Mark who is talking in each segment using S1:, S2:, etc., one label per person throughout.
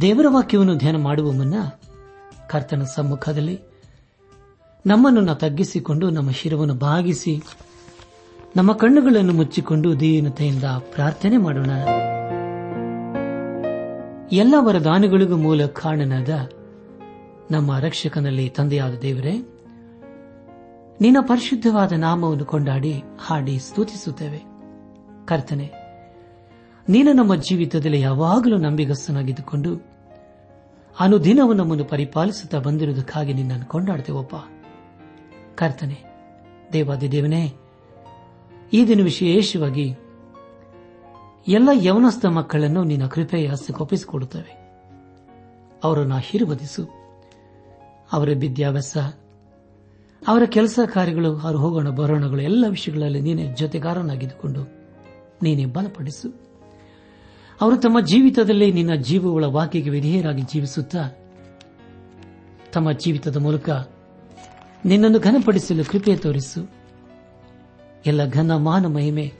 S1: ದೇವರ ವಾಕ್ಯವನ್ನು ಧ್ಯಾನ ಮಾಡುವ ಮುನ್ನ ಕರ್ತನ ಸಮ್ಮುಖದಲ್ಲಿ ನಮ್ಮನ್ನು ತಗ್ಗಿಸಿಕೊಂಡು ನಮ್ಮ ಶಿರವನ್ನು ಭಾಗಿಸಿ ನಮ್ಮ ಕಣ್ಣುಗಳನ್ನು ಮುಚ್ಚಿಕೊಂಡು ದೀನತೆಯಿಂದ ಪ್ರಾರ್ಥನೆ ಮಾಡೋಣ. ಎಲ್ಲ ವರದಾನಗಳಿಗೂ ಮೂಲ ಕಾರಣನಾದ ನಮ್ಮ ರಕ್ಷಕನಲ್ಲಿ ತಂದೆಯಾದ ದೇವರೇ, ನಿನ್ನ ಪರಿಶುದ್ಧವಾದ ನಾಮವನ್ನು ಕೊಂಡಾಡಿ ಹಾಡಿ ಸ್ತುತಿಸುತ್ತೇವೆ. ಕರ್ತನೆ ನೀನು ನಮ್ಮ ಜೀವಿತದಲ್ಲಿ ಯಾವಾಗಲೂ ನಂಬಿಗಸ್ತನಾಗಿದ್ದುಕೊಂಡು ಅನುದಿನವು ನಮ್ಮನ್ನು ಪರಿಪಾಲಿಸುತ್ತಾ ಬಂದಿರುವುದಕ್ಕಾಗಿ ನಿನ್ನನ್ನು ಕೊಂಡಾಡ್ತೇವಪ್ಪ ಕರ್ತನೆ ದೇವಾದಿ ದೇವನೇ ಈ ದಿನ ವಿಶೇಷವಾಗಿ ಎಲ್ಲ ಯವನಸ್ಥ ಮಕ್ಕಳನ್ನು ನಿನ್ನ ಕೃಪೆಯ ಹಸ್ತಕ್ಕೊಪ್ಪಿಸಿಕೊಡುತ್ತವೆ ಅವರನ್ನು ಆಶೀರ್ವದಿಸು. ಅವರ ವಿದ್ಯಾಭ್ಯಾಸ, ಅವರ ಕೆಲಸ ಕಾರ್ಯಗಳು, ಅವರು ಹೋಗೋಣ ಬರೋಣಗಳು ಎಲ್ಲ ವಿಷಯಗಳಲ್ಲಿ ನೀನೇ ಜೊತೆಗಾರನಾಗಿದ್ದುಕೊಂಡು ನೀನೇ ಬಲಪಡಿಸು. ಅವರು ತಮ್ಮ ಜೀವಿತದಲ್ಲಿ ನಿನ್ನ ಜೀವಗಳ ವಾಕ್ಯಕ್ಕೆ ವಿಧೇಯರಾಗಿ ಜೀವಿಸುತ್ತಾ ತಮ್ಮ ಜೀವಿತದ ಮೂಲಕ ನಿನ್ನನ್ನು ಘನಪಡಿಸಲು ಕೃಪೆ ತೋರಿಸು. ಎಲ್ಲ ಘನ ಮಾನ ಮಹಿಮೆ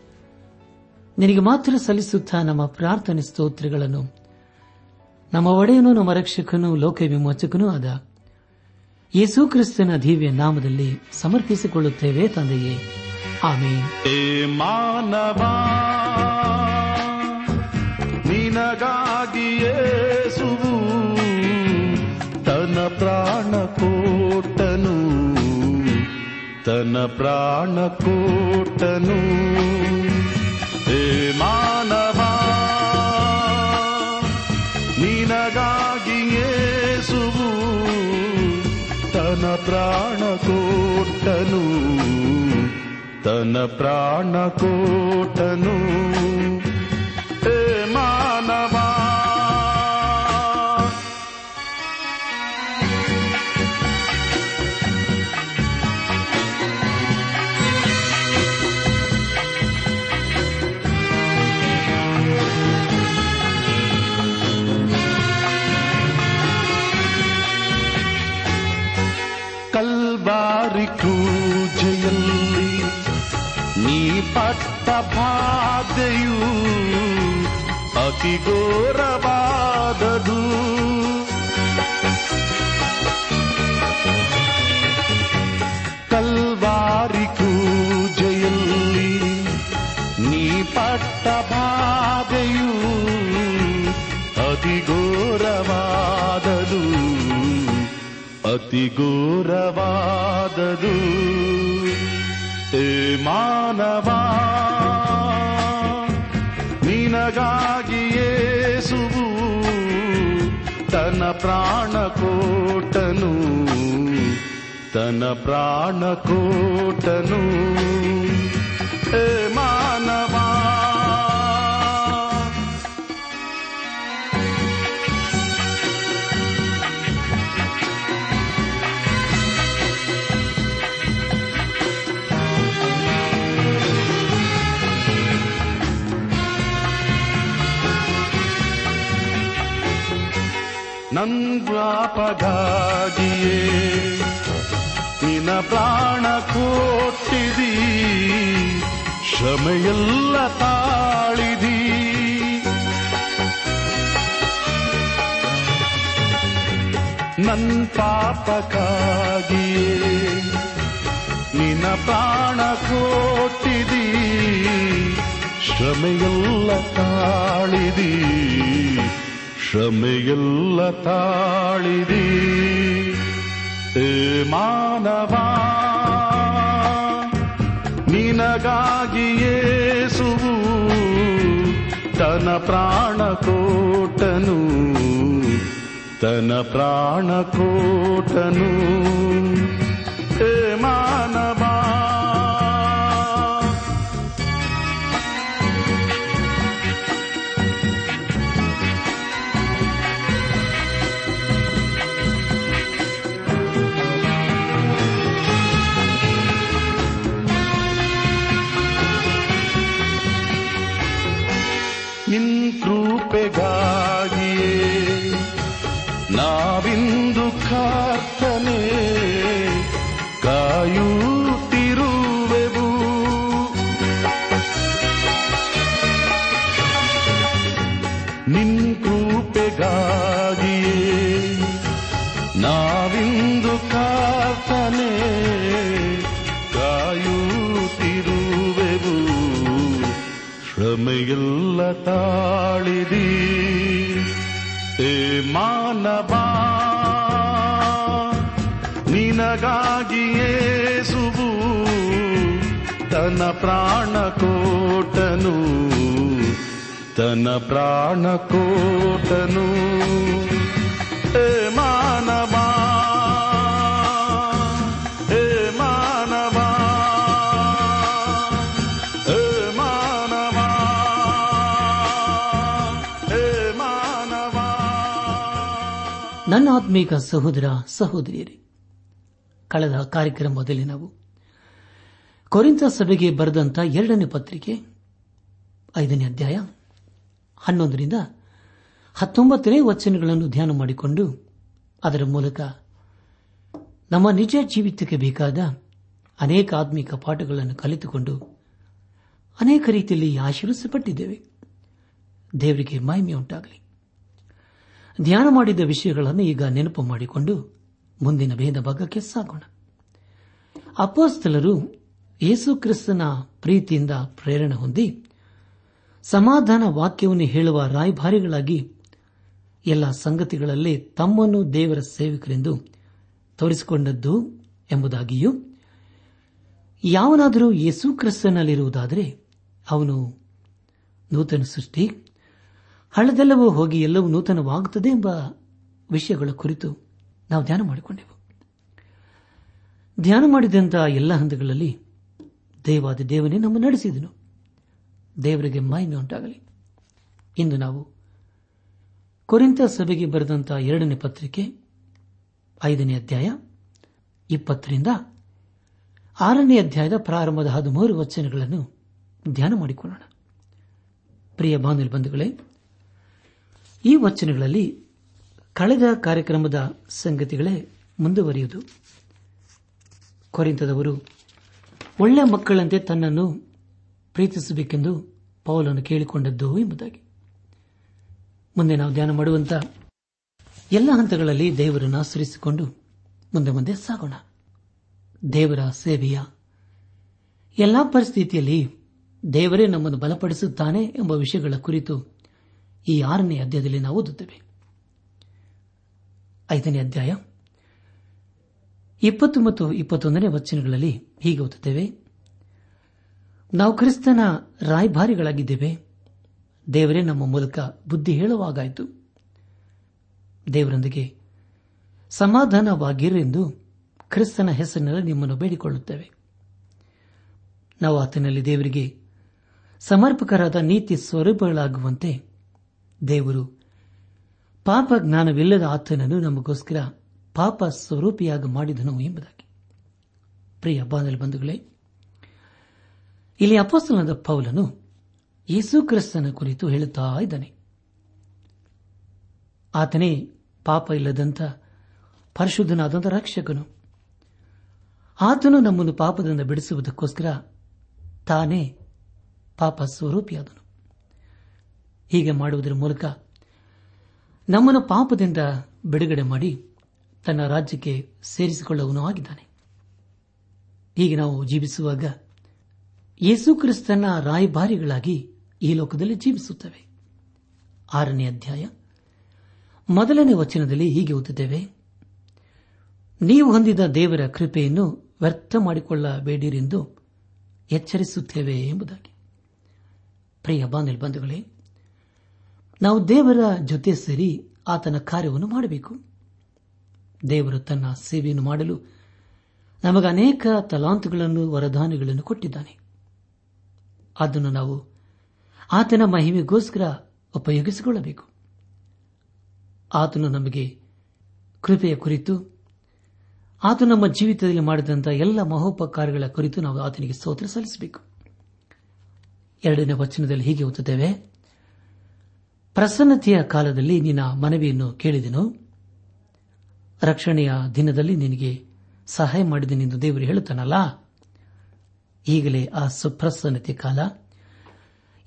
S1: ನಿನಗೆ ಮಾತ್ರ ಸಲ್ಲಿಸುತ್ತಾ ನಮ್ಮ ಪ್ರಾರ್ಥನೆ ಸ್ತೋತ್ರಗಳನ್ನು. ನಮ್ಮ ಒಡೆಯನು, ನಮ್ಮ ರಕ್ಷಕನು ಲೋಕ ವಿಮೋಚಕನೂ ಆದ ಯೇಸು ಕ್ರಿಸ್ತನ ದಿವ್ಯ ನಾಮದಲ್ಲಿ ಸಮರ್ಪಿಸಿಕೊಳ್ಳುತ್ತೇವೆ ತಂದೆಯೇ. ಆಮೇಲೆ
S2: ಏ ಮಾನವ ನಿನಗಾಗಿ ಯೇಸುವು ತನ್ನ ಪ್ರಾಣ ಕೋಟನು ತನ್ನ ಪ್ರಾಣ ಕೋಟನು ಹೇ ಮಾನವ, ನಿನಗಾಗಿ ಯೇಸುವು ತನ್ನ ಪ್ರಾಣ ಕೋಟನು ತನ್ನ ಪ್ರಾಣ ಕೋಟನು ಮಾನವ ಕಲ್ವಾರಿ ಕ್ರೂಜೆಯಲ್ಲಿ ನೀ ಪಟ್ಟ ಬಾಧೆಯು ಅತಿ ಘೋರವಾದದು ಕಲ್ವಾರಿ ಕ್ರೂಜೆಯಲ್ಲಿ ನೀ ಪಟ್ಟ ಬಾಧೆಯು ಅತಿ ಘೋರವಾದದು ಅತಿ ಘೋರವಾದದು ಏ ಮಾನವ ನಿನಗಾಗಿ ಯೇಸುವು ತನ್ನ ಪ್ರಾಣ ಕೋಟನು ತನ್ನ ಪ್ರಾಣ ಕೋಟನು ಏ ಮಾನವ ನಂದ್ವಾಪಗಾಗಿಯೇ ನಿನ ಪ್ರಾಣ ಕೊಟ್ಟಿದಿ. ಶ್ರಮೆಯೆಲ್ಲ ತಾಳಿದಿ. ನನ್ ಪಾಪಕ್ಕಾಗಿಯೇ ನಿನ ಪ್ರಾಣ ಕೊಟ್ಟಿದಿ. ಶ್ರಮೆಯೆಲ್ಲ ತಾಳಿದಿ. ಶ್ರಮೆಯೆಲ್ಲ ತಾಳಿದಿ. ಮಾನವ ನಿನಗಾಗಿ ಯೇಸುವು ತನ ಪ್ರಾಣ ಕೋಟನು ತನ ಪ್ರಾಣ ಕೋಟನು ಕಾರ್ತನೆ ಕಾಯುತ್ತಿರುವೆವು. ನಿನ್ ಕೃಪೆಗಾಗಿಯೇ ನಾವಿಂದು ಕಾರ್ತನೆ ಕಾಯುತ್ತಿರುವೆವು. ಶ್ರಮೆಯೆಲ್ಲ ತಾಳಿದಿ. ಮಾನವ ನಿನಗಾಗಿಯೇ ಸುಬು. ತನ್ನ ಪ್ರಾಣ ಕೋಟನು ತನ್ನ ಪ್ರಾಣ ಕೋಟನು ಏ ಮಾನವ. ಏ ಮಾನವ. ಏ ಮಾನವ. ಏ ಮಾನವ.
S1: ನನ್ನ ಆತ್ಮೀಕ ಸಹೋದರ, ಸಹೋದರಿಯರೇ ಕಳೆದ ಕಾರ್ಯಕ್ರಮದಲ್ಲಿ ನಾವು. ಕೊರಿಂತ ಸಭೆಗೆ ಬರೆದಂತ ಎರಡನೇ ಪತ್ರಿಕೆ, ಐದನೇ ಅಧ್ಯಾಯ, ಹನ್ನೊಂದರಿಂದ ಹತ್ತೊಂಬತ್ತನೇ ವಚನಗಳನ್ನು ಧ್ಯಾನ ಮಾಡಿಕೊಂಡು ಅದರ ಮೂಲಕ ನಮ್ಮ ನಿಜ ಜೀವಿತಕ್ಕೆ ಬೇಕಾದ ಅನೇಕ ಆತ್ಮಿಕ ಪಾಠಗಳನ್ನು ಕಲಿತುಕೊಂಡು ಅನೇಕ ರೀತಿಯಲ್ಲಿ ಆಶೀರ್ವಿಸಲ್ಪಟ್ಟಿದ್ದೇವೆ ದೇವರಿಗೆ ಮಹಿಮೆ ಉಂಟಾಗಲಿ ಧ್ಯಾನ ಮಾಡಿದ ವಿಷಯಗಳನ್ನು ಈಗ ನೆನಪು ಮಾಡಿಕೊಂಡು ಮುಂದಿನ ಭೇದ ಭಾಗಕ್ಕೆ ಸಾಗೋಣ ಅಪೋಸ್ತಲರು ಯೇಸು ಕ್ರಿಸ್ತನ ಪ್ರೀತಿಯಿಂದ ಪ್ರೇರಣೆ ಹೊಂದಿ ಸಮಾಧಾನ ವಾಕ್ಯವನ್ನು ಹೇಳುವ ರಾಯಭಾರಿಗಳಾಗಿ ಎಲ್ಲ ಸಂಗತಿಗಳಲ್ಲಿ ತಮ್ಮನ್ನು ದೇವರ ಸೇವಕರೆಂದು ತೋರಿಸಿಕೊಂಡದ್ದು ಎಂಬುದಾಗಿಯೂ, ಯಾವನಾದರೂ ಯೇಸು ಕ್ರಿಸ್ತನಲ್ಲಿರುವುದಾದರೆ ಅವನು ನೂತನ ಸೃಷ್ಟಿ ಹಳದೆಲ್ಲವೂ ಹೋಗಿ ಎಲ್ಲವೂ ನೂತನವಾಗುತ್ತದೆ ಎಂಬ ವಿಷಯಗಳ ಕುರಿತು ನಾವು ಧ್ಯಾನ ಮಾಡಿಕೊಂಡೆವು. ಧ್ಯಾನ ಮಾಡಿದಂತಹ ಎಲ್ಲ ಹಂತಗಳಲ್ಲಿ ದೇವಾದ ದೇವನೇ ನಮ್ಮ ನಡೆಸಿದನು. ದೇವರಿಗೆ ಮಹಿಮೆ ಉಂಟಾಗಲಿ. ಇಂದು ನಾವು ಕೊರಿಂತ ಸಭೆಗೆ ಬರೆದಂತಹ ಎರಡನೇ ಪತ್ರಿಕೆ, ಐದನೇ ಅಧ್ಯಾಯ, ಇಪ್ಪತ್ತರಿಂದ ಆರನೇ ಅಧ್ಯಾಯದ ಪ್ರಾರಂಭದ ಹದಿಮೂರು ವಚನಗಳನ್ನು ಧ್ಯಾನ ಮಾಡಿಕೊಳ್ಳೋಣ. ಪ್ರಿಯ ಬಾಂಧವ ಬಂಧುಗಳೇ, ಈ ವಚನಗಳಲ್ಲಿ ಕಳೆದ ಕಾರ್ಯಕ್ರಮದ ಸಂಗತಿಗಳೇ ಮುಂದುವರಿಯುವುದು. ಕೊರಿಂತದವರು ಒಳ್ಳೆ ಮಕ್ಕಳಂತೆ ತನ್ನನ್ನು ಪ್ರೀತಿಸಬೇಕೆಂದು ಪೌಲನ್ನು ಕೇಳಿಕೊಂಡದ್ದು ಎಂಬುದಾಗಿ. ಮುಂದೆ ನಾವು ಧ್ಯಾನ ಮಾಡುವಂತ ಎಲ್ಲ ಹಂತಗಳಲ್ಲಿ ದೇವರನ್ನು ಆಶ್ರಯಿಸಿಕೊಂಡು ಮುಂದೆ ಮುಂದೆ ಸಾಗೋಣ. ದೇವರ ಸೇವೆಯ ಎಲ್ಲಾ ಪರಿಸ್ಥಿತಿಯಲ್ಲಿ ದೇವರೇ ನಮ್ಮನ್ನು ಬಲಪಡಿಸುತ್ತಾನೆ ಎಂಬ ವಿಷಯಗಳ ಕುರಿತು ಈ ಆರನೇ ಅಧ್ಯಾಯದಲ್ಲಿ ನಾವು ಓದುತ್ತೇವೆ. ಐದನೇ ಅಧ್ಯಾಯ. ಇಪ್ಪತ್ತು ಮತ್ತು ಇಪ್ಪತ್ತೊಂದನೇ ವಚನಗಳಲ್ಲಿ ಹೀಗೆ ಓದುತ್ತೇವೆ. ನಾವು ಕ್ರಿಸ್ತನ ರಾಯಭಾರಿಗಳಾಗಿದ್ದೇವೆ. ದೇವರೇ ನಮ್ಮ ಮೂಲಕ ಬುದ್ಧಿ ಹೇಳುವಾಗಾಯಿತು. ದೇವರೊಂದಿಗೆ ಸಮಾಧಾನವಾಗಿರೆಂದು ಕ್ರಿಸ್ತನ ಹೆಸರಿನಲ್ಲಿ ನಿಮ್ಮನ್ನು ಬೇಡಿಕೊಳ್ಳುತ್ತೇವೆ. ನಾವು ಆತನಲ್ಲಿ ದೇವರಿಗೆ ಸಮರ್ಪಕರಾದ ನೀತಿ ಸ್ವರೂಪಗಳಾಗುವಂತೆ ದೇವರು ಪಾಪ ಜ್ಞಾನವಿಲ್ಲದ ಆತನನ್ನು ನಮಗೋಸ್ಕರ ಪಾಪ ಸ್ವರೂಪಿಯಾಗಿ ಮಾಡಿದನು ಎಂಬುದಾಗಿ. ಪ್ರಿಯ ಬಾಂಧವ ಬಂಧುಗಳೇ, ಇಲ್ಲಿ ಅಪಸ್ತನದ ಪೌಲನು ಯೇಸು ಕ್ರಿಸ್ತನ ಕುರಿತು ಹೇಳುತ್ತಾ ಇದ್ದಾನೆ. ಆತನೇ ಪಾಪ ಇಲ್ಲದಂತ ಪರಿಶುದ್ಧನಾದಂಥ ರಕ್ಷಕನು. ಆತನು ನಮ್ಮನ್ನು ಪಾಪದಿಂದ ಬಿಡಿಸುವುದಕ್ಕೋಸ್ಕರ ತಾನೇ ಪಾಪ ಸ್ವರೂಪಿಯಾದನು. ಹೀಗೆ ಮಾಡುವುದರ ಮೂಲಕ ನಮ್ಮನ್ನು ಪಾಪದಿಂದ ಬಿಡುಗಡೆ ಮಾಡಿ ತನ್ನ ರಾಜ್ಯಕ್ಕೆ ಸೇರಿಸಿಕೊಳ್ಳುವನು ಆಗಿದ್ದಾನೆ. ಹೀಗೆ ನಾವು ಜೀವಿಸುವಾಗ ಯೇಸು ಕ್ರಿಸ್ತನ ರಾಯಭಾರಿಗಳಾಗಿ ಈ ಲೋಕದಲ್ಲಿ ಜೀವಿಸುತ್ತವೆ. ಆರನೇ ಅಧ್ಯಾಯ. ಮೊದಲನೇ ವಚನದಲ್ಲಿ ಹೀಗೆ ಓದುತ್ತೇವೆ. ನೀವು ಹೊಂದಿದ ದೇವರ ಕೃಪೆಯನ್ನು ವ್ಯರ್ಥ ಮಾಡಿಕೊಳ್ಳಬೇಡಿರೆಂದು ಎಚ್ಚರಿಸುತ್ತೇವೆ ಎಂಬುದಾಗಿ. ಪ್ರಿಯ ಬಾಂಧವ ಬಂಧುಗಳೇ ನಾವು ದೇವರ ಜೊತೆ ಸೇರಿ ಆತನ ಕಾರ್ಯವನ್ನು ಮಾಡಬೇಕು. ದೇವರು ತನ್ನ ಸೇವೆಯನ್ನು ಮಾಡಲು ನಮಗೆ ಅನೇಕ ತಲಾಂತುಗಳನ್ನು, ವರದಾನಗಳನ್ನು ಕೊಟ್ಟಿದ್ದಾನೆ. ಅದನ್ನು ನಾವು ಆತನ ಮಹಿಮೆಗೋಸ್ಕರ ಉಪಯೋಗಿಸಿಕೊಳ್ಳಬೇಕು. ಆತನು ನಮಗೆ ಕೃಪೆಯ ಕುರಿತು ಆತ ನಮ್ಮ ಜೀವಿತದಲ್ಲಿ ಮಾಡಿದಂತಹ ಎಲ್ಲ ಮಹೋಪಕಾರಗಳ ಕುರಿತು ನಾವು ಆತನಿಗೆ ಸ್ತೋತ್ರ ಸಲ್ಲಿಸಬೇಕು. ಎರಡನೇ ವಚನದಲ್ಲಿ ಹೀಗೆ ಓದುತ್ತೇವೆ ಪ್ರಸನ್ನತೆಯ ಕಾಲದಲ್ಲಿ ನಿನ್ನ ಮನವಿಯನ್ನು ಕೇಳಿದೆನು. ರಕ್ಷಣೆಯ ದಿನದಲ್ಲಿ ನಿನಗೆ ಸಹಾಯ ಮಾಡಿದನೆಂದು ದೇವರು ಹೇಳುತ್ತಾನಲ್ಲ? ಈಗಲೇ ಆ ಸುಪ್ರಸನ್ನತೆ ಕಾಲ.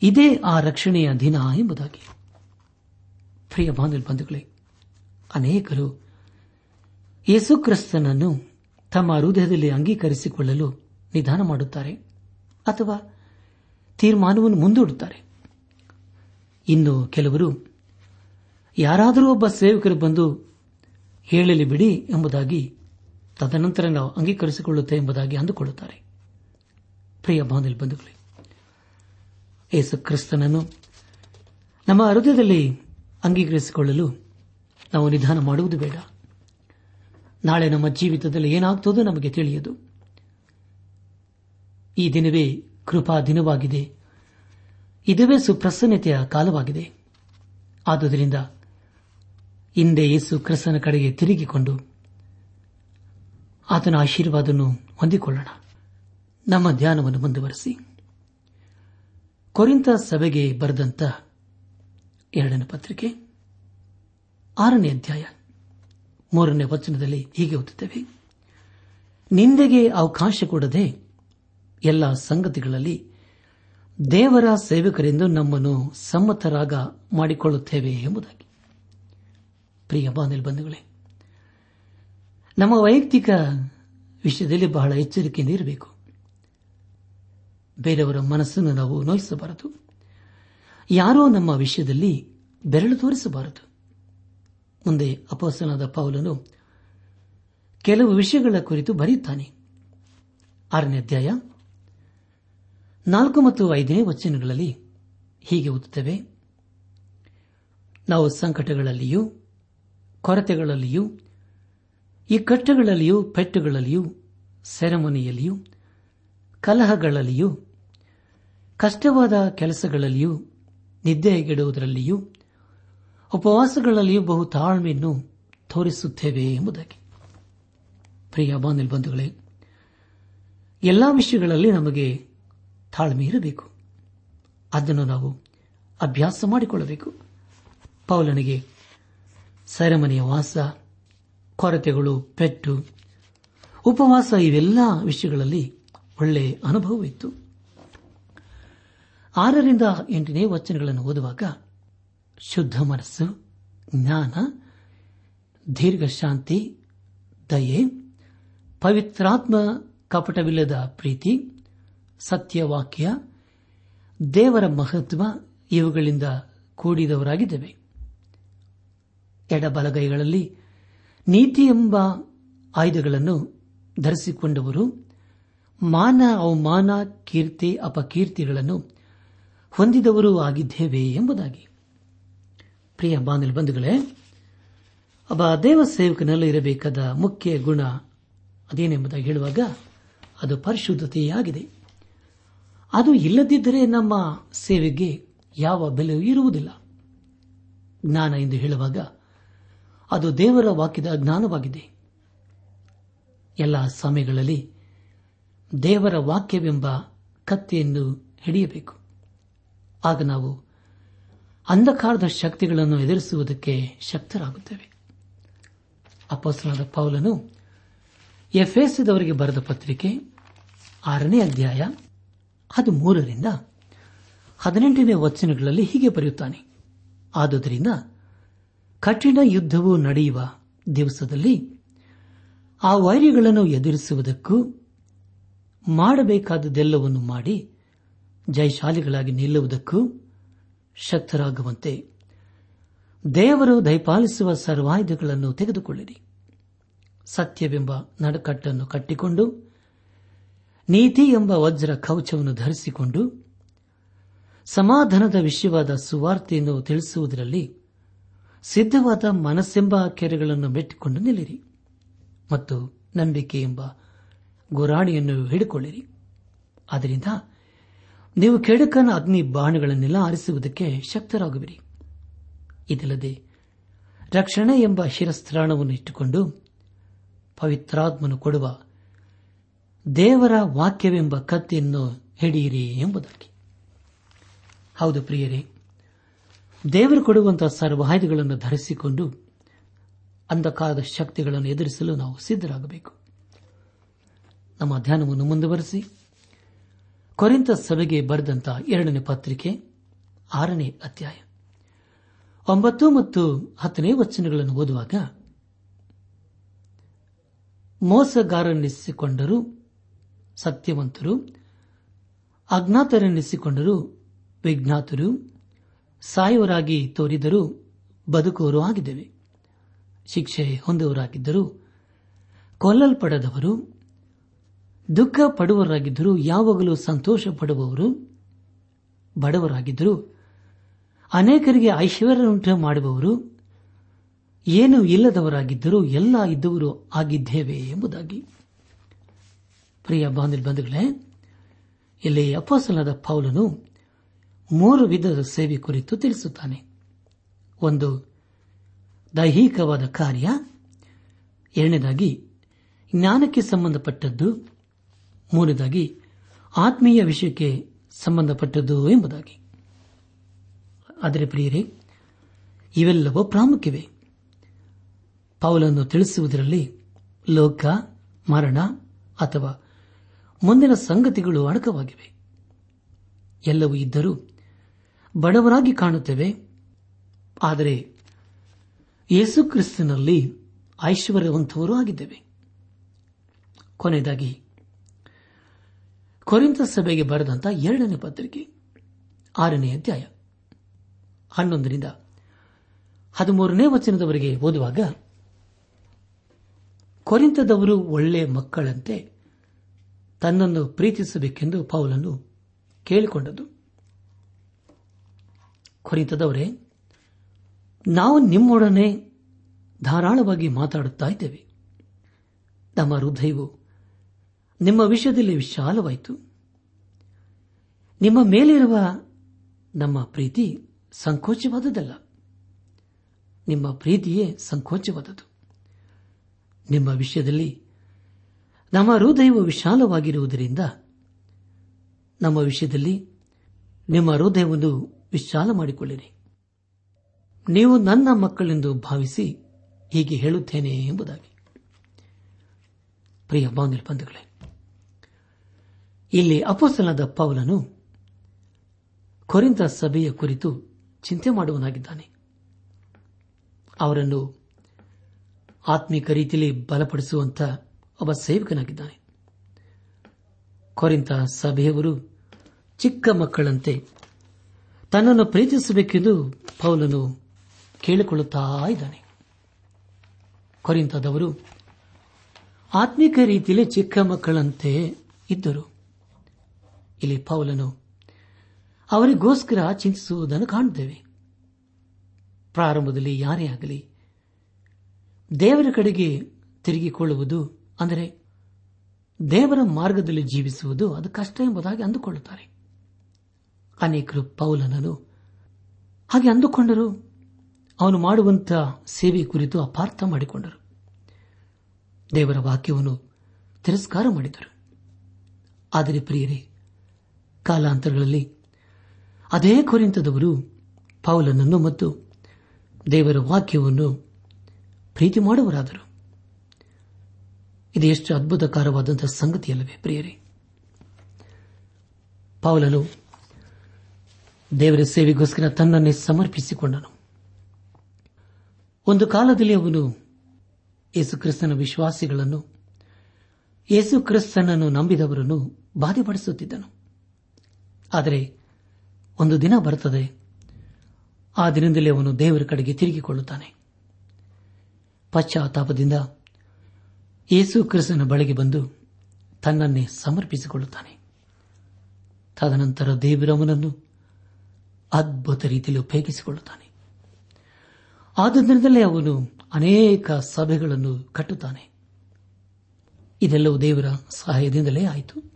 S1: ಇದೇ ಆ ರಕ್ಷಣೆಯ ದಿನ ಎಂಬುದಾಗಿ. ಪ್ರಿಯ ಬಂಧುಗಳೇ, ಅನೇಕರು ಯೇಸುಕ್ರಿಸ್ತನನ್ನು ತಮ್ಮ ಹೃದಯದಲ್ಲಿ ಅಂಗೀಕರಿಸಿಕೊಳ್ಳಲು ನಿಧಾನ ಮಾಡುತ್ತಾರೆ ಅಥವಾ ತೀರ್ಮಾನವನ್ನು ಮುಂದೂಡುತ್ತಾರೆ. ಇನ್ನು ಕೆಲವರು, ಯಾರಾದರೂ ಒಬ್ಬ ಸೇವಕರು ಬಂದು ಹೇಳಲಿ ಬಿಡಿ ಎಂಬುದಾಗಿ ತದನಂತರ ನಾವು ಅಂಗೀಕರಿಸಿಕೊಳ್ಳುತ್ತೆ ಎಂಬುದಾಗಿ ಅಂದುಕೊಳ್ಳುತ್ತಾರೆ. ಪ್ರಿಯ ಬಾಂಧವ್ಯ ಬಂಧುಗಳೇ ಯೇಸು ಕ್ರಿಸ್ತನನ್ನು ನಮ್ಮ ಹೃದಯದಲ್ಲಿ ಅಂಗೀಕರಿಸಿಕೊಳ್ಳಲು ನಾವು ನಿಧಾನ ಮಾಡುವುದು ಬೇಡ. ನಾಳೆ ನಮ್ಮ ಜೀವಿತದಲ್ಲಿ ಏನಾಗ್ತದೋ ನಮಗೆ ತಿಳಿಯದು. ಈ ದಿನವೇ ಕೃಪಾ ದಿನವಾಗಿದೆ. ಇದುವೇ ಸುಪ್ರಸನ್ನತೆಯ ಕಾಲವಾಗಿದೆ. ಆದುದರಿಂದ ಹಿಂದೆ ಯೇಸು ಕ್ರಿಸ್ತನ ಕಡೆಗೆ ತಿರುಗಿಕೊಂಡು ಆತನ ಆಶೀರ್ವಾದವನ್ನು ಹೊಂದಿಕೊಳ್ಳೋಣ. ನಮ್ಮ ಧ್ಯಾನವನ್ನು ಮುಂದುವರೆಸಿ. ಕೊರಿಂತ ಸಭೆಗೆ ಬರೆದಂತ ಎರಡನೇ ಪತ್ರಿಕೆ, ಆರನೇ ಅಧ್ಯಾಯ, ಮೂರನೇ ವಚನದಲ್ಲಿ ಹೀಗೆ ಓದುತ್ತೇವೆ. ನಿಂದೆಗೆ ಅವಕಾಶ ಕೊಡದೆ ಎಲ್ಲ ಸಂಗತಿಗಳಲ್ಲಿ ದೇವರ ಸೇವಕರೆಂದು ನಮ್ಮನ್ನು ಸಮ್ಮತರಾಗ ಮಾಡಿಕೊಳ್ಳುತ್ತೇವೆ ಎಂಬುದಾಗಿ. ಪ್ರಿಯ ಬಂಧುಗಳೇ, ನಮ್ಮ ವೈಯಕ್ತಿಕ ವಿಷಯದಲ್ಲಿ ಬಹಳ ಎಚ್ಚರಿಕೆಯಿಂದ ಇರಬೇಕು ಬೇರೆಯವರ ಮನಸ್ಸನ್ನು ನಾವು ನೋಯಿಸಬಾರದು. ಯಾರೋ ನಮ್ಮ ವಿಷಯದಲ್ಲಿ ಬೆರಳು ತೋರಿಸಬಾರದು. ಮುಂದೆ ಅಪಸನಾದ ಪೌಲನು ಕೆಲವು ವಿಷಯಗಳ ಕುರಿತು ಬರೆಯುತ್ತಾನೆ. ಆರನೇ ಅಧ್ಯಾಯ ನಾಲ್ಕು ಮತ್ತು ಐದನೇ ವಚನಗಳಲ್ಲಿ ಹೀಗೆ ಓದುತ್ತೇವೆ. ನಾವು ಸಂಕಟಗಳಲ್ಲಿಯೂ, ಕೊರತೆಗಳಲ್ಲಿಯೂ, ಈ ಇಕ್ಕಟ್ಟುಗಳಲ್ಲಿಯೂ ಪೆಟ್ಟುಗಳಲ್ಲಿಯೂ, ಸೆರೆಮನೆಯಲ್ಲಿಯೂ, ಕಲಹಗಳಲ್ಲಿಯೂ, ಕಷ್ಟವಾದ ಕೆಲಸಗಳಲ್ಲಿಯೂ ನಿದ್ದೆಗೆಡುವುದರಲ್ಲಿಯೂ ಉಪವಾಸಗಳಲ್ಲಿಯೂ ಬಹು ತಾಳ್ಮೆಯನ್ನು ತೋರಿಸುತ್ತೇವೆ ಎಂಬುದಾಗಿ. ಪ್ರಿಯ ಬಂಧುಗಳೇ, ಎಲ್ಲಾ ವಿಷಯಗಳಲ್ಲಿ ನಮಗೆ ತಾಳ್ಮೆ ಇರಬೇಕು. ಅದನ್ನು ನಾವು ಅಭ್ಯಾಸ ಮಾಡಿಕೊಳ್ಳಬೇಕು. ಪೌಲನಿಗೆ ಸೆರೆಮನೆಯ ವಾಸ, ಕೊರತೆಗಳು, ಪೆಟ್ಟು, ಉಪವಾಸ ಇವೆಲ್ಲ ವಿಷಯಗಳಲ್ಲಿ ಒಳ್ಳೆಯ ಅನುಭವವಿತ್ತು. ಆರರಿಂದ ಎಂಟನೇ ವಚನಗಳನ್ನು ಓದುವಾಗ ಶುದ್ಧ ಮನಸ್ಸು, ಜ್ಞಾನ, ದೀರ್ಘಶಾಂತಿ, ದಯೆ, ಪವಿತ್ರಾತ್ಮ ಕಪಟವಿಲ್ಲದ ಪ್ರೀತಿ ಸತ್ಯವಾಕ್ಯ, ದೇವರ ಮಹತ್ವ ಇವುಗಳಿಂದ ಕೂಡಿದವರಾಗಿದ್ದೇವೆ. ಎಡಬಲಗೈಗಳಲ್ಲಿ ನೀತಿ ಎಂಬ ಆಯುಧಗಳನ್ನು ಧರಿಸಿಕೊಂಡವರು, ಮಾನ ಅವಮಾನ ಕೀರ್ತಿ ಅಪಕೀರ್ತಿಗಳನ್ನು ಹೊಂದಿದವರು ಆಗಿದ್ದೇವೆ ಎಂಬುದಾಗಿ. ಪ್ರಿಯ ಬಂಧುಗಳೇ, ಒಬ್ಬ ದೇವ ಸೇವಕನಲ್ಲಿ ಇರಬೇಕಾದ ಮುಖ್ಯ ಗುಣ ಅದೇನೆಂಬುದಾಗಿ ಹೇಳುವಾಗ ಅದು ಪರಿಶುದ್ಧತೆಯಾಗಿದೆ. ಅದು ಇಲ್ಲದಿದ್ದರೆ ನಮ್ಮ ಸೇವೆಗೆ ಯಾವ ಬೆಲೆಯೂ ಇರುವುದಿಲ್ಲ. ಜ್ಞಾನ ಎಂದು ಹೇಳುವಾಗ ಅದು ದೇವರ ವಾಕ್ಯದ ಜ್ಞಾನವಾಗಿದೆ. ಎಲ್ಲ ಸಮಯಗಳಲ್ಲಿ ದೇವರ ವಾಕ್ಯವೆಂಬ ಕತ್ತೆಯನ್ನು ಹಿಡಿಯಬೇಕು. ಆಗ ನಾವು ಅಂಧಕಾರದ ಶಕ್ತಿಗಳನ್ನು ಎದುರಿಸುವುದಕ್ಕೆ ಶಕ್ತರಾಗುತ್ತೇವೆ. ಅಪಸ್ನಾದ ಪೌಲನು ಎಫ್ಎಸ್ದವರಿಗೆ ಬರೆದ ಪತ್ರಿಕೆ ಆರನೇ ಅಧ್ಯಾಯ ಅದು ಮೂರರಿಂದ ಹದಿನೆಂಟನೇ ವಚನಗಳಲ್ಲಿ ಹೀಗೆ ಬರೆಯುತ್ತಾನೆ. ಆದುದರಿಂದ ಕಠಿಣ ಯುದ್ಧವು ನಡೆಯುವ ದಿವಸದಲ್ಲಿ ಆ ವೈರಿಗಳನ್ನು ಎದುರಿಸುವುದಕ್ಕೂ ಮಾಡಬೇಕಾದದೆಲ್ಲವನ್ನು ಮಾಡಿ ಜಯಶಾಲಿಗಳಾಗಿ ನಿಲ್ಲುವುದಕ್ಕೂ ಶಕ್ತರಾಗುವಂತೆ ದೇವರು ದಯಪಾಲಿಸುವ ಸರ್ವಾಯುಧಗಳನ್ನು ತೆಗೆದುಕೊಳ್ಳಿರಿ. ಸತ್ಯವೆಂಬ ನಡಕಟ್ಟನ್ನು ಕಟ್ಟಿಕೊಂಡು ನೀತಿ ಎಂಬ ವಜ್ರ ಕವಚವನ್ನು ಧರಿಸಿಕೊಂಡು ಸಮಾಧಾನದ ವಿಷಯವಾದ ಸುವಾರ್ತೆಯನ್ನು ತಿಳಿಸುವುದರಲ್ಲಿ ಸಿದ್ಧವಾದ ಮನಸ್ಸೆಂಬ ಕೆರೆಗಳನ್ನು ಮೆಟ್ಟಿಕೊಂಡು ನಿಲ್ಲಿರಿ ಮತ್ತು ನಂಬಿಕೆ ಎಂಬ ಗುರಾಣಿಯನ್ನು ಹಿಡಿಕೊಳ್ಳಿರಿ. ಅದರಿಂದ ನೀವು ಕೆಡುಕನ ಅಗ್ನಿ ಬಾಣಗಳನ್ನೆಲ್ಲ ಆರಿಸುವುದಕ್ಕೆ ಶಕ್ತರಾಗುವಿರಿ. ಇದಲ್ಲದೆ ರಕ್ಷಣೆ ಎಂಬ ಶಿರಸ್ತ್ರಾಣವನ್ನು ಇಟ್ಟುಕೊಂಡು ಪವಿತ್ರಾತ್ಮನು ಕೊಡುವ ದೇವರ ವಾಕ್ಯವೆಂಬ ಕತ್ತೆಯನ್ನು ಹಿಡಿಯಿರಿ ಎಂಬುದಾಗಿ ಹೌದು ಪ್ರಿಯರೇ, ದೇವರು ಕೊಡುವಂತಹ ಸರ್ವಾಯುಧಗಳನ್ನು ಧರಿಸಿಕೊಂಡು ಅಂಧಕಾರದ ಶಕ್ತಿಗಳನ್ನು ಎದುರಿಸಲು ನಾವು ಸಿದ್ದರಾಗಬೇಕು ನಮ್ಮ ಧ್ಯಾನವನ್ನು ಮುಂದುವರೆಸಿ ಕೊರಿಂತ ಸಭೆಗೆ ಬರೆದಂತಹ ಎರಡನೇ ಪತ್ರಿಕೆ, ಆರನೇ ಅಧ್ಯಾಯ. ಒಂಬತ್ತು ಮತ್ತು ಹತ್ತನೇ ವಚನಗಳನ್ನು ಓದುವಾಗ, ಮೋಸಗಾರನೆನಿಸಿಕೊಂಡರೂ ಸತ್ಯವಂತರು ಅಜ್ಞಾತರೆನ್ನಿಸಿಕೊಂಡರು ವಿಜ್ಞಾತರು ಸಾಯುವರಾಗಿ ತೋರಿದರೂ ಬದುಕುವರೂ ಆಗಿದ್ದೇವೆ. ಶಿಕ್ಷೆ ಹೊಂದುವರಾಗಿದ್ದರು ಕೊಲ್ಲಲ್ಪಡದವರು ದುಃಖ ಪಡುವರಾಗಿದ್ದರೂ ಯಾವಾಗಲೂ ಸಂತೋಷ ಪಡುವವರು ಬಡವರಾಗಿದ್ದರು, ಅನೇಕರಿಗೆ ಐಶ್ವರ್ಯನುಂಟು ಮಾಡುವವರು, ಏನು ಇಲ್ಲದವರಾಗಿದ್ದರೂ ಎಲ್ಲ ಇದ್ದವರು ಆಗಿದ್ದೇವೆ ಎಂಬುದಾಗಿ. ಪ್ರಿಯ ಬಂಧುಗಳೇ, ಇಲ್ಲಿ ಅಪಸಲದ ಪೌಲನು ಮೂರು ವಿಧದ ಸೇವೆ ಕುರಿತು ತಿಳಿಸುತ್ತಾನೆ. ಒಂದು, ದೈಹಿಕವಾದ ಕಾರ್ಯ. ಎರಡನೇದಾಗಿ, ಜ್ಞಾನಕ್ಕೆ ಸಂಬಂಧಪಟ್ಟದ್ದು. ಮೂರನೇದಾಗಿ, ಆತ್ಮೀಯ ವಿಷಯಕ್ಕೆ ಸಂಬಂಧಪಟ್ಟದ್ದು ಎಂಬುದಾಗಿ. ಆದರೆ ಪ್ರಿಯರೇ, ಇವೆಲ್ಲವೂ ಪ್ರಾಮುಖ್ಯವೆ. ಪೌಲನ್ನು ತಿಳಿಸುವುದರಲ್ಲಿ ಲೋಕ, ಮರಣ ಅಥವಾ ಮುಂದಿನ ಸಂಗತಿಗಳು ಅಡಕವಾಗಿವೆ ಎಲ್ಲವೂ ಇದ್ದರೂ ಬಡವರಾಗಿ ಕಾಣುತ್ತೇವೆ. ಆದರೆ ಯೇಸುಕ್ರಿಸ್ತನಲ್ಲಿ ಐಶ್ವರ್ಯವಂತವರು ಆಗಿದ್ದೇವೆ. ಕೊನೆಯದಾಗಿ ಕೊರಿಂತ ಸಭೆಗೆ ಬರೆದಂತಹ ಎರಡನೇ ಪತ್ರಿಕೆ, ಆರನೇ ಅಧ್ಯಾಯ, ಹನ್ನೊಂದರಿಂದ ಹದಿಮೂರನೇ ವಚನದವರೆಗೆ ಓದುವಾಗ ಕೊರಿಂತದವರು ಒಳ್ಳೆ ಮಕ್ಕಳಂತೆ ತನ್ನನ್ನು ಪ್ರೀತಿಸಬೇಕೆಂದು ಪೌಲನ್ನು ಕೇಳಿಕೊಂಡದ್ದು ಕೊರಿತದವರೇ ನಾವು ನಿಮ್ಮೊಡನೆ ಧಾರಾಳವಾಗಿ ಮಾತಾಡುತ್ತಾ ಇದ್ದೇವೆ. ನಮ್ಮ ಹೃದಯವು ನಿಮ್ಮ ವಿಷಯದಲ್ಲಿ ವಿಶಾಲವಾಯಿತು. ನಿಮ್ಮ ಮೇಲಿರುವ ನಮ್ಮ ಪ್ರೀತಿ ಸಂಕೋಚವಾದದಲ್ಲ ನಿಮ್ಮ ಪ್ರೀತಿಯೇ ಸಂಕೋಚವಾದದ್ದು. ನಿಮ್ಮ ವಿಷಯದಲ್ಲಿ ನಮ್ಮ ಹೃದಯವು ವಿಶಾಲವಾಗಿರುವುದರಿಂದ ನಮ್ಮ ವಿಷಯದಲ್ಲಿ ನಿಮ್ಮ ಹೃದಯವನ್ನು ವಿಶಾಲ ಮಾಡಿಕೊಳ್ಳಿರಿ. ನೀವು ನನ್ನ ಮಕ್ಕಳೆಂದು ಭಾವಿಸಿ ಹೀಗೆ ಹೇಳುತ್ತೇನೆ ಎಂಬುದಾಗಿ. ಪ್ರಿಯ ಬಂಧುಗಳೇ ಇಲ್ಲಿ ಅಪೋಸಲದ ಪೌಲನು ಕೊರಿಂದ ಸಭೆಯ ಕುರಿತು ಚಿಂತೆ ಮಾಡುವನಾಗಿದ್ದಾನೆ. ಅವರನ್ನು ಆತ್ಮಿಕ ರೀತಿಯಲ್ಲಿ ಬಲಪಡಿಸುವಂತ ಒಬ್ಬ ಸೇವಕನಾಗಿದ್ದಾನೆ. ಕೊರಿಂತ ಸಭೆಯವರು ಚಿಕ್ಕ ಮಕ್ಕಳಂತೆ ತನ್ನನ್ನು ಪ್ರೀತಿಸಬೇಕೆಂದು ಪೌಲನು ಕೇಳಿಕೊಳ್ಳುತ್ತಾ ಇದ್ದಾನೆ. ಕೊರಿಂತದವರು ಆತ್ಮಿಕ ರೀತಿಯಲ್ಲಿ ಚಿಕ್ಕ ಮಕ್ಕಳಂತೆ ಇದ್ದರು. ಇಲ್ಲಿ ಪೌಲನು ಅವರಿಗೋಸ್ಕರ ಚಿಂತಿಸುವುದನ್ನು ಕಾಣುತ್ತೇವೆ. ಪ್ರಾರಂಭದಲ್ಲಿ ಯಾರೇ ಆಗಲಿ ದೇವರ ಕಡೆಗೆ ತಿರುಗಿಕೊಳ್ಳುವುದು ಅಂದರೆ ದೇವರ ಮಾರ್ಗದಲ್ಲಿ ಜೀವಿಸುವುದು ಅದು ಕಷ್ಟ ಎಂಬುದಾಗಿ ಅಂದುಕೊಳ್ಳುತ್ತಾರೆ. ಅನೇಕರು ಪೌಲನನು ಹಾಗೆ ಅಂದುಕೊಂಡರು. ಅವನು ಮಾಡುವಂತಹ ಸೇವೆ ಕುರಿತು ಅಪಾರ್ಥ ಮಾಡಿಕೊಂಡರು. ದೇವರ ವಾಕ್ಯವನ್ನು ತಿರಸ್ಕಾರ ಮಾಡಿದರು. ಆದರೆ ಪ್ರಿಯರೇ, ಕಾಲಾಂತರಗಳಲ್ಲಿ ಅದೇ ಕುರಿತದವರು ಪೌಲನನ್ನು ಮತ್ತು ದೇವರ ವಾಕ್ಯವನ್ನು ಪ್ರೀತಿ ಮಾಡುವರಾದರು ಇದು ಎಷ್ಟು ಅದ್ಭುತಕರವಾದಂತಹ ಸಂಗತಿಯಲ್ಲವೇ ಪ್ರಿಯರಿ? ಪೌಲನು ದೇವರ ಸೇವೆಗೋಸ್ಕರ ತನ್ನನ್ನೇ ಸಮರ್ಪಿಸಿಕೊಂಡನು. ಒಂದು ಕಾಲದಲ್ಲಿ ಅವನು ಯೇಸುಕ್ರಿಸ್ತನ ವಿಶ್ವಾಸಿಗಳನ್ನು, ಯೇಸುಕ್ರಿಸ್ತನನ್ನು ನಂಬಿದವರನ್ನು ಬಾಧೆಪಡಿಸುತ್ತಿದ್ದನು. ಆದರೆ ಒಂದು ದಿನ ಬರುತ್ತದೆ, ಆ ದಿನದಲ್ಲಿ ಅವನು ದೇವರ ಕಡೆಗೆ ತಿರುಗಿಕೊಳ್ಳುತ್ತಾನೆ. ಪಶ್ಚಾತ್ತಾಪದಿಂದ ಯೇಸು ಕ್ರಿಸ್ತನ ಬಳಿಗೆ ಬಂದು ತನ್ನನ್ನೇ ಸಮರ್ಪಿಸಿಕೊಳ್ಳುತ್ತಾನೆ. ತದನಂತರ ದೇವರವನನ್ನು ಅದ್ಭುತ ರೀತಿಯಲ್ಲಿ ಉಪಯೋಗಿಸಿಕೊಳ್ಳುತ್ತಾನೆ. ಆದ ದಿನದಲ್ಲೇ ಅವನು ಅನೇಕ ಸಭೆಗಳನ್ನು ಕಟ್ಟುತ್ತಾನೆ. ಇದೆಲ್ಲವೂ ದೇವರ ಸಹಾಯದಿಂದಲೇ ಆಯಿತು.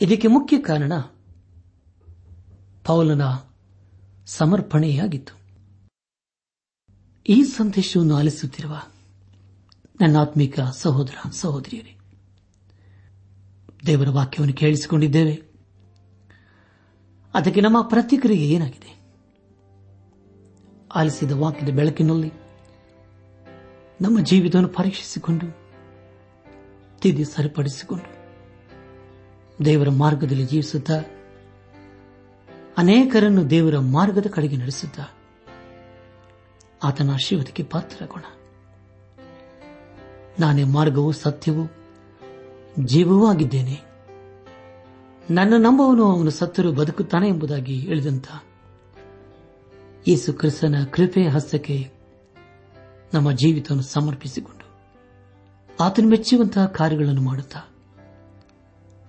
S1: ಇದಕ್ಕೆ ಮುಖ್ಯ ಕಾರಣ ಪೌಲನ ಸಮರ್ಪಣೆಯಾಗಿತ್ತು. ಈ ಸಂದೇಶವನ್ನು ಆಲಿಸುತ್ತಿರುವ ನನ್ನಾತ್ಮಿಕ ಸಹೋದರ, ಸಹೋದರಿಯರೇ, ದೇವರ ವಾಕ್ಯವನ್ನು ಕೇಳಿಸಿಕೊಂಡಿದ್ದೇವೆ. ಅದಕ್ಕೆ ನಮ್ಮ ಪ್ರತಿಕ್ರಿಯೆ ಏನಾಗಿದೆ? ಆಲಿಸಿದ ವಾಕ್ಯದ ಬೆಳಕಿನಲ್ಲಿ ನಮ್ಮ ಜೀವಿತವನ್ನು ಪರೀಕ್ಷಿಸಿಕೊಂಡು, ತಿದ್ದಿ ಸರಿಪಡಿಸಿಕೊಂಡು, ದೇವರ ಮಾರ್ಗದಲ್ಲಿ ಜೀವಿಸುತ್ತಾ, ಅನೇಕರನ್ನು ದೇವರ ಮಾರ್ಗದ ಕಡೆಗೆ ನಡೆಸುತ್ತಾ, ಆತನ ಆಶೀರ್ವಾದಕ್ಕೆ ಪಾತ್ರರಾಗೋಣ. ನಾನೇ ಮಾರ್ಗವು ಸತ್ಯವೂ ಜೀವವೂ ಆಗಿದ್ದೇನೆ. ನನ್ನ ನಂಬವನು ಅವನು ಸತ್ತರು ಬದುಕುತ್ತಾನೆ ಎಂಬುದಾಗಿ ಹೇಳಿದಂತ ಯೇಸು ಕ್ರಿಸ್ತನ ಕೃಪೆ ಹಸ್ತಕ್ಕೆ ನಮ್ಮ ಜೀವಿತವನ್ನು ಸಮರ್ಪಿಸಿಕೊಂಡು ಆತನು ಮೆಚ್ಚುವಂತಹ ಕಾರ್ಯಗಳನ್ನು ಮಾಡುತ್ತಾ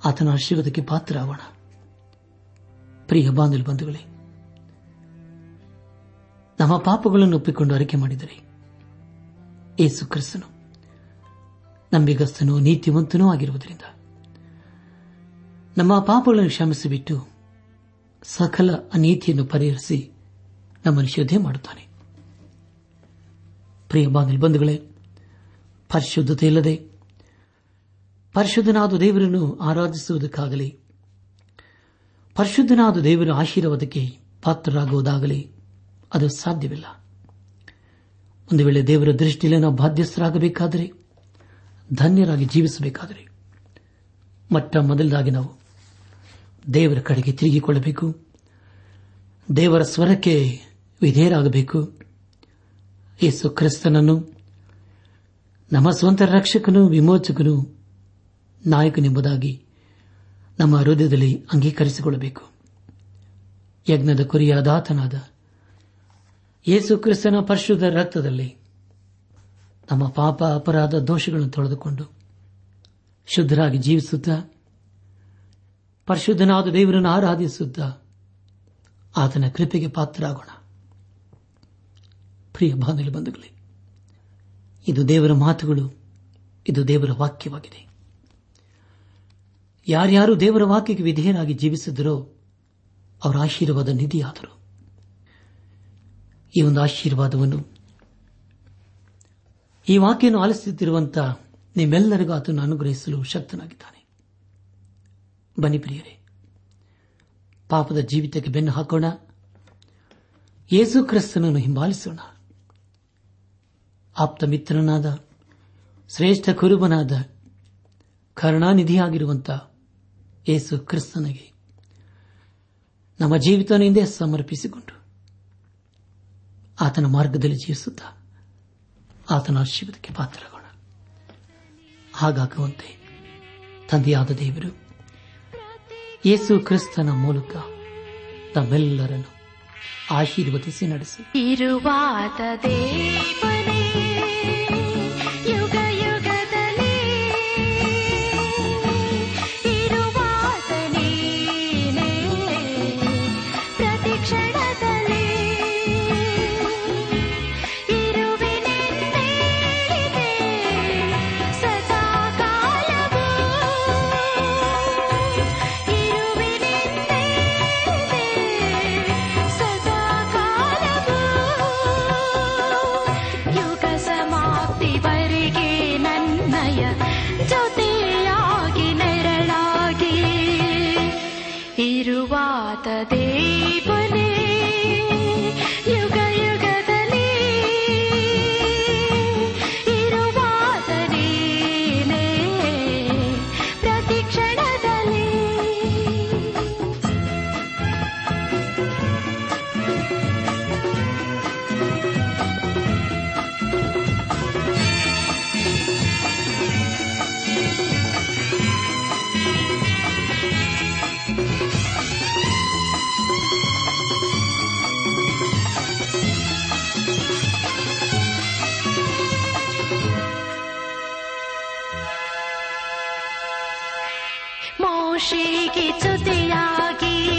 S1: ಆತನ ಆಶೀರ್ವಾದಕ್ಕೆ ಪಾತ್ರ ಪ್ರಿಯ ಬಾಂಧವ ಬಂಧುಗಳೇ, ನಮ್ಮ ಪಾಪಗಳನ್ನು ಒಪ್ಪಿಕೊಂಡು ಅರಿಕೆ ಮಾಡಿದರೆ ಯೇಸು ಕ್ರಿಸ್ತನು ನಂಬಿಗಸ್ತನೂ ನೀತಿವಂತನೂ ಆಗಿರುವುದರಿಂದ ನಮ್ಮ ಪಾಪಗಳನ್ನು ಕ್ಷಮಿಸಿಬಿಟ್ಟು ಸಕಲ ಅನೀತಿಯನ್ನು ಪರಿಹರಿಸಿ ನಮ್ಮನ್ನು ಶುದ್ಧಿ ಮಾಡುತ್ತಾನೆ. ಪ್ರಿಯ ಬಾಂಧವ ಬಂಧುಗಳೇ, ಪರಿಶುದ್ಧತೆ ಇಲ್ಲದೆ ಪರಿಶುದ್ಧನಾದ ದೇವರನ್ನು ಆರಾಧಿಸುವುದಕ್ಕಾಗಲಿ, ಪರಿಶುದ್ಧನಾದ ದೇವರ ಆಶೀರ್ವಾದಕ್ಕೆ ಪಾತ್ರರಾಗುವುದಾಗಲಿ, ಅದು ಸಾಧ್ಯವಿಲ್ಲ. ಒಂದು ವೇಳೆ ದೇವರ ದೃಷ್ಟಿಯಲ್ಲಿ ನಾವು ಬಾಧ್ಯಸ್ಥರಾಗಬೇಕಾದರೆ ಧನ್ಯರಾಗಿ ಜೀವಿಸಬೇಕಾದರೆ ಮೊಟ್ಟ ಮೊದಲಾಗಿ ನಾವು ದೇವರ ಕಡೆಗೆ ತಿರುಗಿಕೊಳ್ಳಬೇಕು. ದೇವರ ಸ್ವರಕ್ಕೆ ವಿಧೇಯರಾಗಬೇಕು. ಯೇಸು ಕ್ರಿಸ್ತನನ್ನು, ನಮ್ಮ ಸ್ವಂತ ರಕ್ಷಕನು ವಿಮೋಚಕನು ನಾಯಕನೆಂಬುದಾಗಿ ನಮ್ಮ ಹೃದಯದಲ್ಲಿ ಅಂಗೀಕರಿಸಿಕೊಳ್ಳಬೇಕು. ಯಜ್ಞದ ಕುರಿಯಾದಾತನಾದ ಯೇಸು ಕ್ರಿಸ್ತನ ಪರಿಶುದ್ಧ ರಕ್ತದಲ್ಲಿ ನಮ್ಮ ಪಾಪ ಅಪರಾಧ ದೋಷಗಳನ್ನು ತೊಳೆದುಕೊಂಡು ಶುದ್ಧರಾಗಿ ಜೀವಿಸುತ್ತಾ, ಪರಿಶುದ್ಧನಾದ ದೇವರನ್ನು ಆರಾಧಿಸುತ್ತಾ ಆತನ ಕೃಪೆಗೆ ಪಾತ್ರರಾಗೋಣ. ಪ್ರಿಯ ಬಾಂಧವ್ಯ ಬಂಧುಗಳೇ, ಇದು ದೇವರ ಮಾತುಗಳು, ಇದು ದೇವರ ವಾಕ್ಯವಾಗಿದೆ. ಯಾರ್ಯಾರು ದೇವರ ವಾಕ್ಯಕ್ಕೆ ವಿಧೇಯರಾಗಿ ಜೀವಿಸಿದರೋ, ಅವರ ಆಶೀರ್ವಾದ ನಿಧಿಯಾದರು. ಈ ಒಂದು ಆಶೀರ್ವಾದವನ್ನು ಈ ವಾಕ್ಯವನ್ನು ಆಲಿಸುತ್ತಿರುವಂತಹ ನಿಮ್ಮೆಲ್ಲರಿಗೂ ಆತನು ಅನುಗ್ರಹಿಸಲು ಶಕ್ತನಾಗಿದ್ದಾನೆ. ಬನ್ನಿ ಪ್ರಿಯರೇ, ಪಾಪದ ಜೀವಿತಕ್ಕೆ ಬೆನ್ನು ಹಾಕೋಣ. ಯೇಸು ಕ್ರಿಸ್ತನನ್ನು ಹಿಂಬಾಲಿಸೋಣ. ಆಪ್ತ ಮಿತ್ರನಾದ, ಶ್ರೇಷ್ಠ ಕುರುಬನಾದ ಕರುಣಾನಿಧಿಯಾಗಿರುವಂತಹ ಯೇಸು ಕ್ರಿಸ್ತನಿಗೆ ನಮ್ಮ ಜೀವಿತನಿಂದ ಸಮರ್ಪಿಸಿಕೊಂಡು ಆತನ ಮಾರ್ಗದಲ್ಲಿ ಜೀವಿಸುತ್ತಾ ಆತನ ಆಶೀರ್ವಾದಕ್ಕೆ ಪಾತ್ರರಾಗೋಣ. ಹಾಗಾಗುವಂತೆ ತಂದೆಯಾದ ದೇವರು ಯೇಸು ಕ್ರಿಸ್ತನ ಮೂಲಕ ತಮ್ಮೆಲ್ಲರನ್ನು ಆಶೀರ್ವದಿಸಿ ನಡೆಸಿ.
S3: मौसी की चुतिया की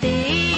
S4: ದೇ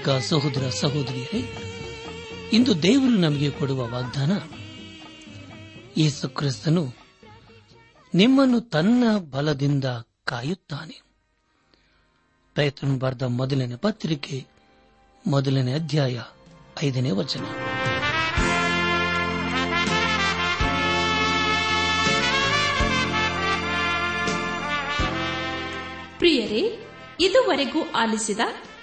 S4: ಆತ್ಮೀಕ ಸಹೋದರ ಸಹೋದರಿಯರೇ, ಇಂದು ದೇವರು ನಮಗೆ ಕೊಡುವ ವಾಗ್ದಾನ, ಯೇಸು ಕ್ರಿಸ್ತನು ನಿಮ್ಮನ್ನು ತನ್ನ ಬಲದಿಂದ ಕಾಯುತ್ತಾನೆ. ಪ್ರಯತ್ನ ಬರೆದ ಮೊದಲನೇ ಪತ್ರಿಕೆ, ಮೊದಲನೇ ಅಧ್ಯಾಯ, ಐದನೇ ವಚನ.
S5: ಪ್ರಿಯರೇ, ಇದುವರೆಗೂ ಆಲಿಸಿದ